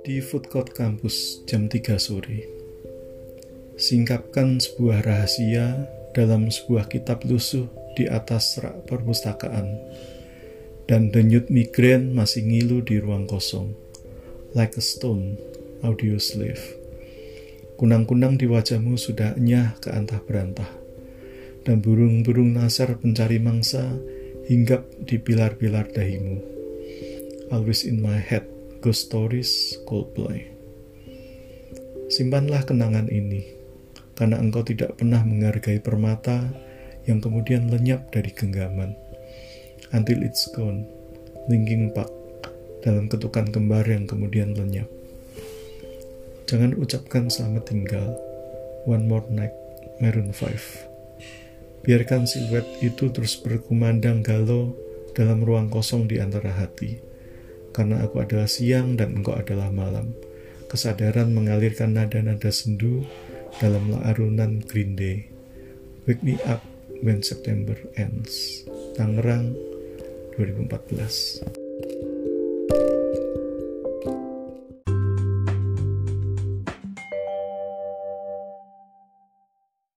Di food court kampus jam 3 sore. Singkapkan sebuah rahasia dalam sebuah kitab lusuh di atas rak perpustakaan. Dan denyut migrain masih ngilu di ruang kosong. Like a stone, audio slave. Kunang-kunang di wajahmu sudah enyah ke antah berantah. Dan burung-burung nasar pencari mangsa hinggap di pilar-pilar dahimu. Always in my head Ghost Stories Coldplay. Simpanlah kenangan ini, karena engkau tidak pernah menghargai permata yang kemudian lenyap dari genggaman. Until it's gone, Linking Park dalam ketukan kembar yang kemudian lenyap. Jangan ucapkan selamat tinggal. One more night, Maroon 5. Biarkan siluet itu terus berkumandang galau dalam ruang kosong di antara hati karena aku adalah siang dan engkau adalah malam. Kesadaran mengalirkan nada-nada sendu dalam arunan Green Day. Wake Me Up When September Ends. Tangerang 2014